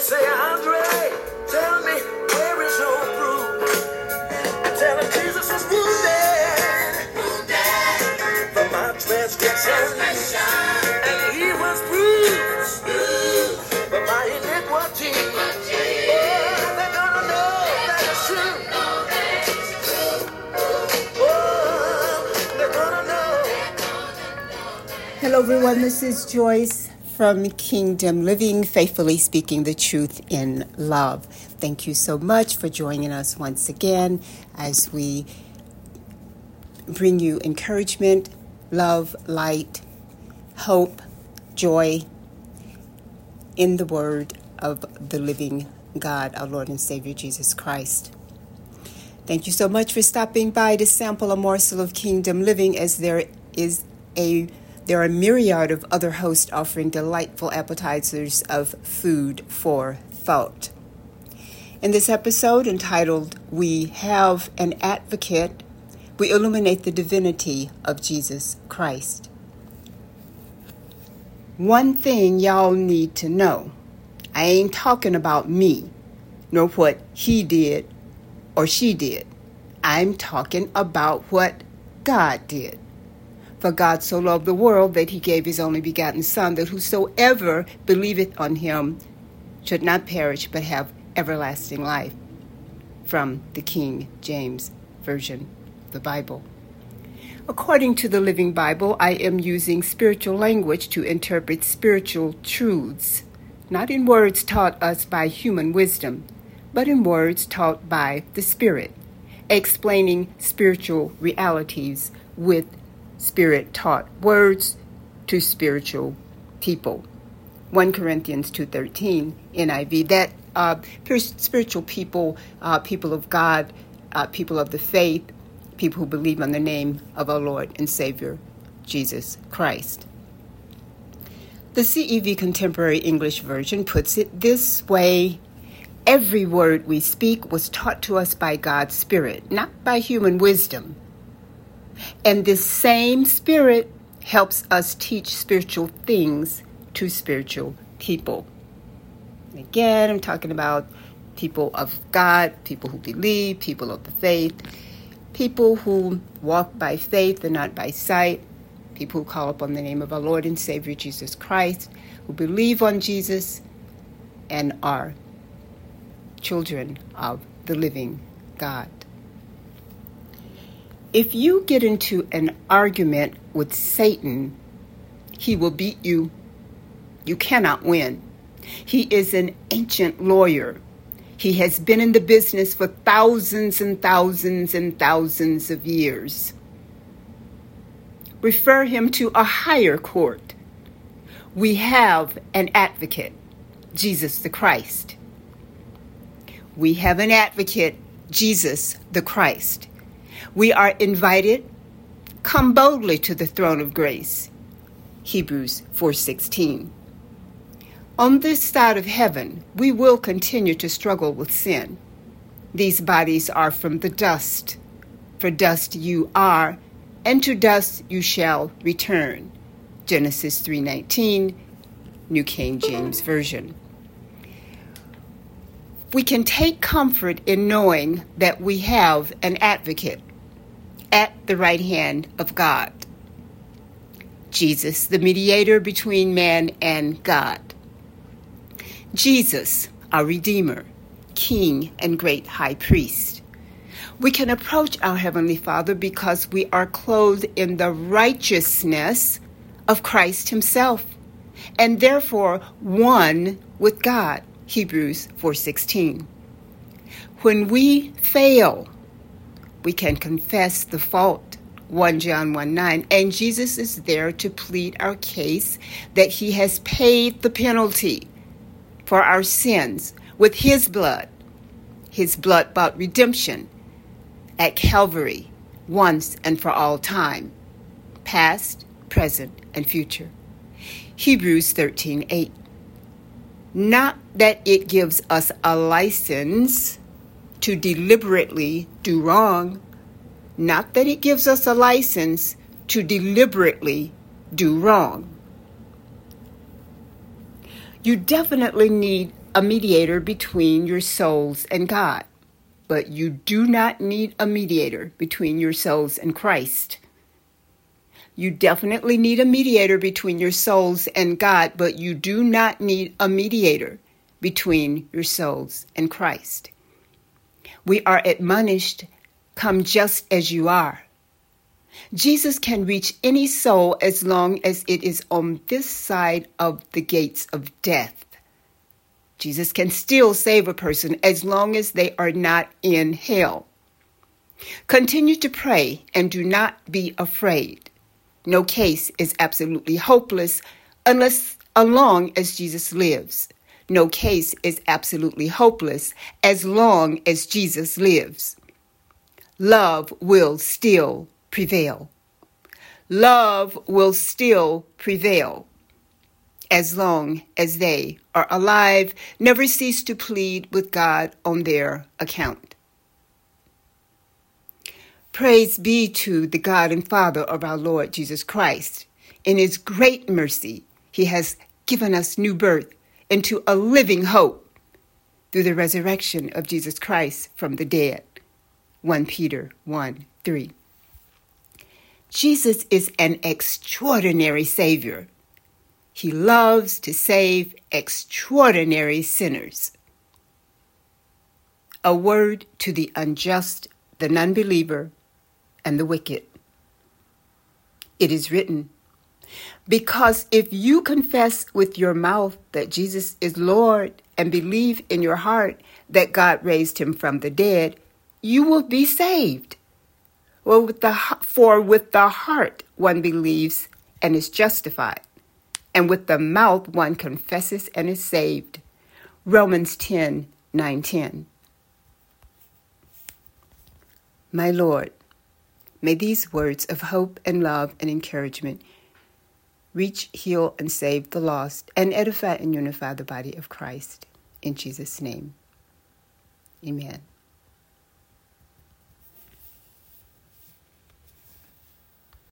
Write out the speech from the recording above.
say, Andre, tell me where is your proof? I tell him Jesus was wounded for my transgressions, and he was for my iniquity. Oh, true. Oh. Hello, everyone. This is Joyce from Kingdom Living, faithfully speaking the truth in love. Thank you so much for joining us once again as we bring you encouragement, love, light, hope, joy in the word of the living God, our Lord and Savior Jesus Christ. Thank you so much for stopping by to sample a morsel of kingdom living as there is a there are a myriad of other hosts offering delightful appetizers of food for thought. In this episode entitled We Have an Advocate, we illuminate the divinity of Jesus Christ. One thing y'all need to know I ain't talking about me, nor what he did or she did. I'm talking about what God did. For God so loved the world that he gave his only begotten Son, that whosoever believeth on him should not perish but have everlasting life. From the King James Version of the Bible. According to the Living Bible, I am using spiritual language to interpret spiritual truths, not in words taught us by human wisdom, but in words taught by the Spirit, explaining spiritual realities with spirit taught words to spiritual people. 1 Corinthians 2:13 NIV that uh, spiritual people, uh, people of God, uh, people of the faith, people who believe on the name of our Lord and Savior Jesus Christ. The CEV Contemporary English Version puts it this way Every word we speak was taught to us by God's Spirit, not by human wisdom. And this same Spirit helps us teach spiritual things to spiritual people. Again, I'm talking about people of God, people who believe, people of the faith, people who walk by faith and not by sight, people who call upon the name of our Lord and Savior Jesus Christ, who believe on Jesus and are children of the living God. If you get into an argument with Satan, he will beat you. You cannot win. He is an ancient lawyer. He has been in the business for thousands and thousands and thousands of years. Refer him to a higher court. We have an advocate, Jesus the Christ. We have an advocate, Jesus the Christ. We are invited, come boldly to the throne of grace. Hebrews 4:16. On this side of heaven, we will continue to struggle with sin. These bodies are from the dust. For dust you are, and to dust you shall return. Genesis 3:19, New King James Version. We can take comfort in knowing that we have an advocate at the right hand of God. Jesus, the mediator between man and God. Jesus, our Redeemer, King, and great High Priest. We can approach our Heavenly Father because we are clothed in the righteousness of Christ Himself, and therefore one with God. Hebrews 4:16. When we fail, we can confess the fault. 1 John 1 9. And Jesus is there to plead our case that he has paid the penalty for our sins with his blood. His blood bought redemption at Calvary once and for all time, past, present, and future. Hebrews 13 8. Not that it gives us a license to deliberately do wrong. Not that it gives us a license to deliberately do wrong. You definitely need a mediator between your souls and God, but you do not need a mediator between your souls and Christ. You definitely need a mediator between your souls and God, but you do not need a mediator between your souls and Christ. We are admonished come just as you are. Jesus can reach any soul as long as it is on this side of the gates of death. Jesus can still save a person as long as they are not in hell. Continue to pray and do not be afraid. No case is absolutely hopeless unless as long as Jesus lives. No case is absolutely hopeless as long as Jesus lives. Love will still prevail. Love will still prevail as long as they are alive, never cease to plead with God on their account. Praise be to the God and Father of our Lord Jesus Christ. In his great mercy, he has given us new birth into a living hope through the resurrection of Jesus Christ from the dead. 1 Peter 1 3. Jesus is an extraordinary Savior. He loves to save extraordinary sinners. A word to the unjust, the non-believer, and the wicked. It is written, because if you confess with your mouth that Jesus is Lord and believe in your heart that God raised him from the dead, you will be saved. Well, with the, for with the heart one believes and is justified, and with the mouth one confesses and is saved. Romans 10 9 10. My Lord, may these words of hope and love and encouragement reach, heal, and save the lost, and edify and unify the body of Christ. In Jesus' name, amen.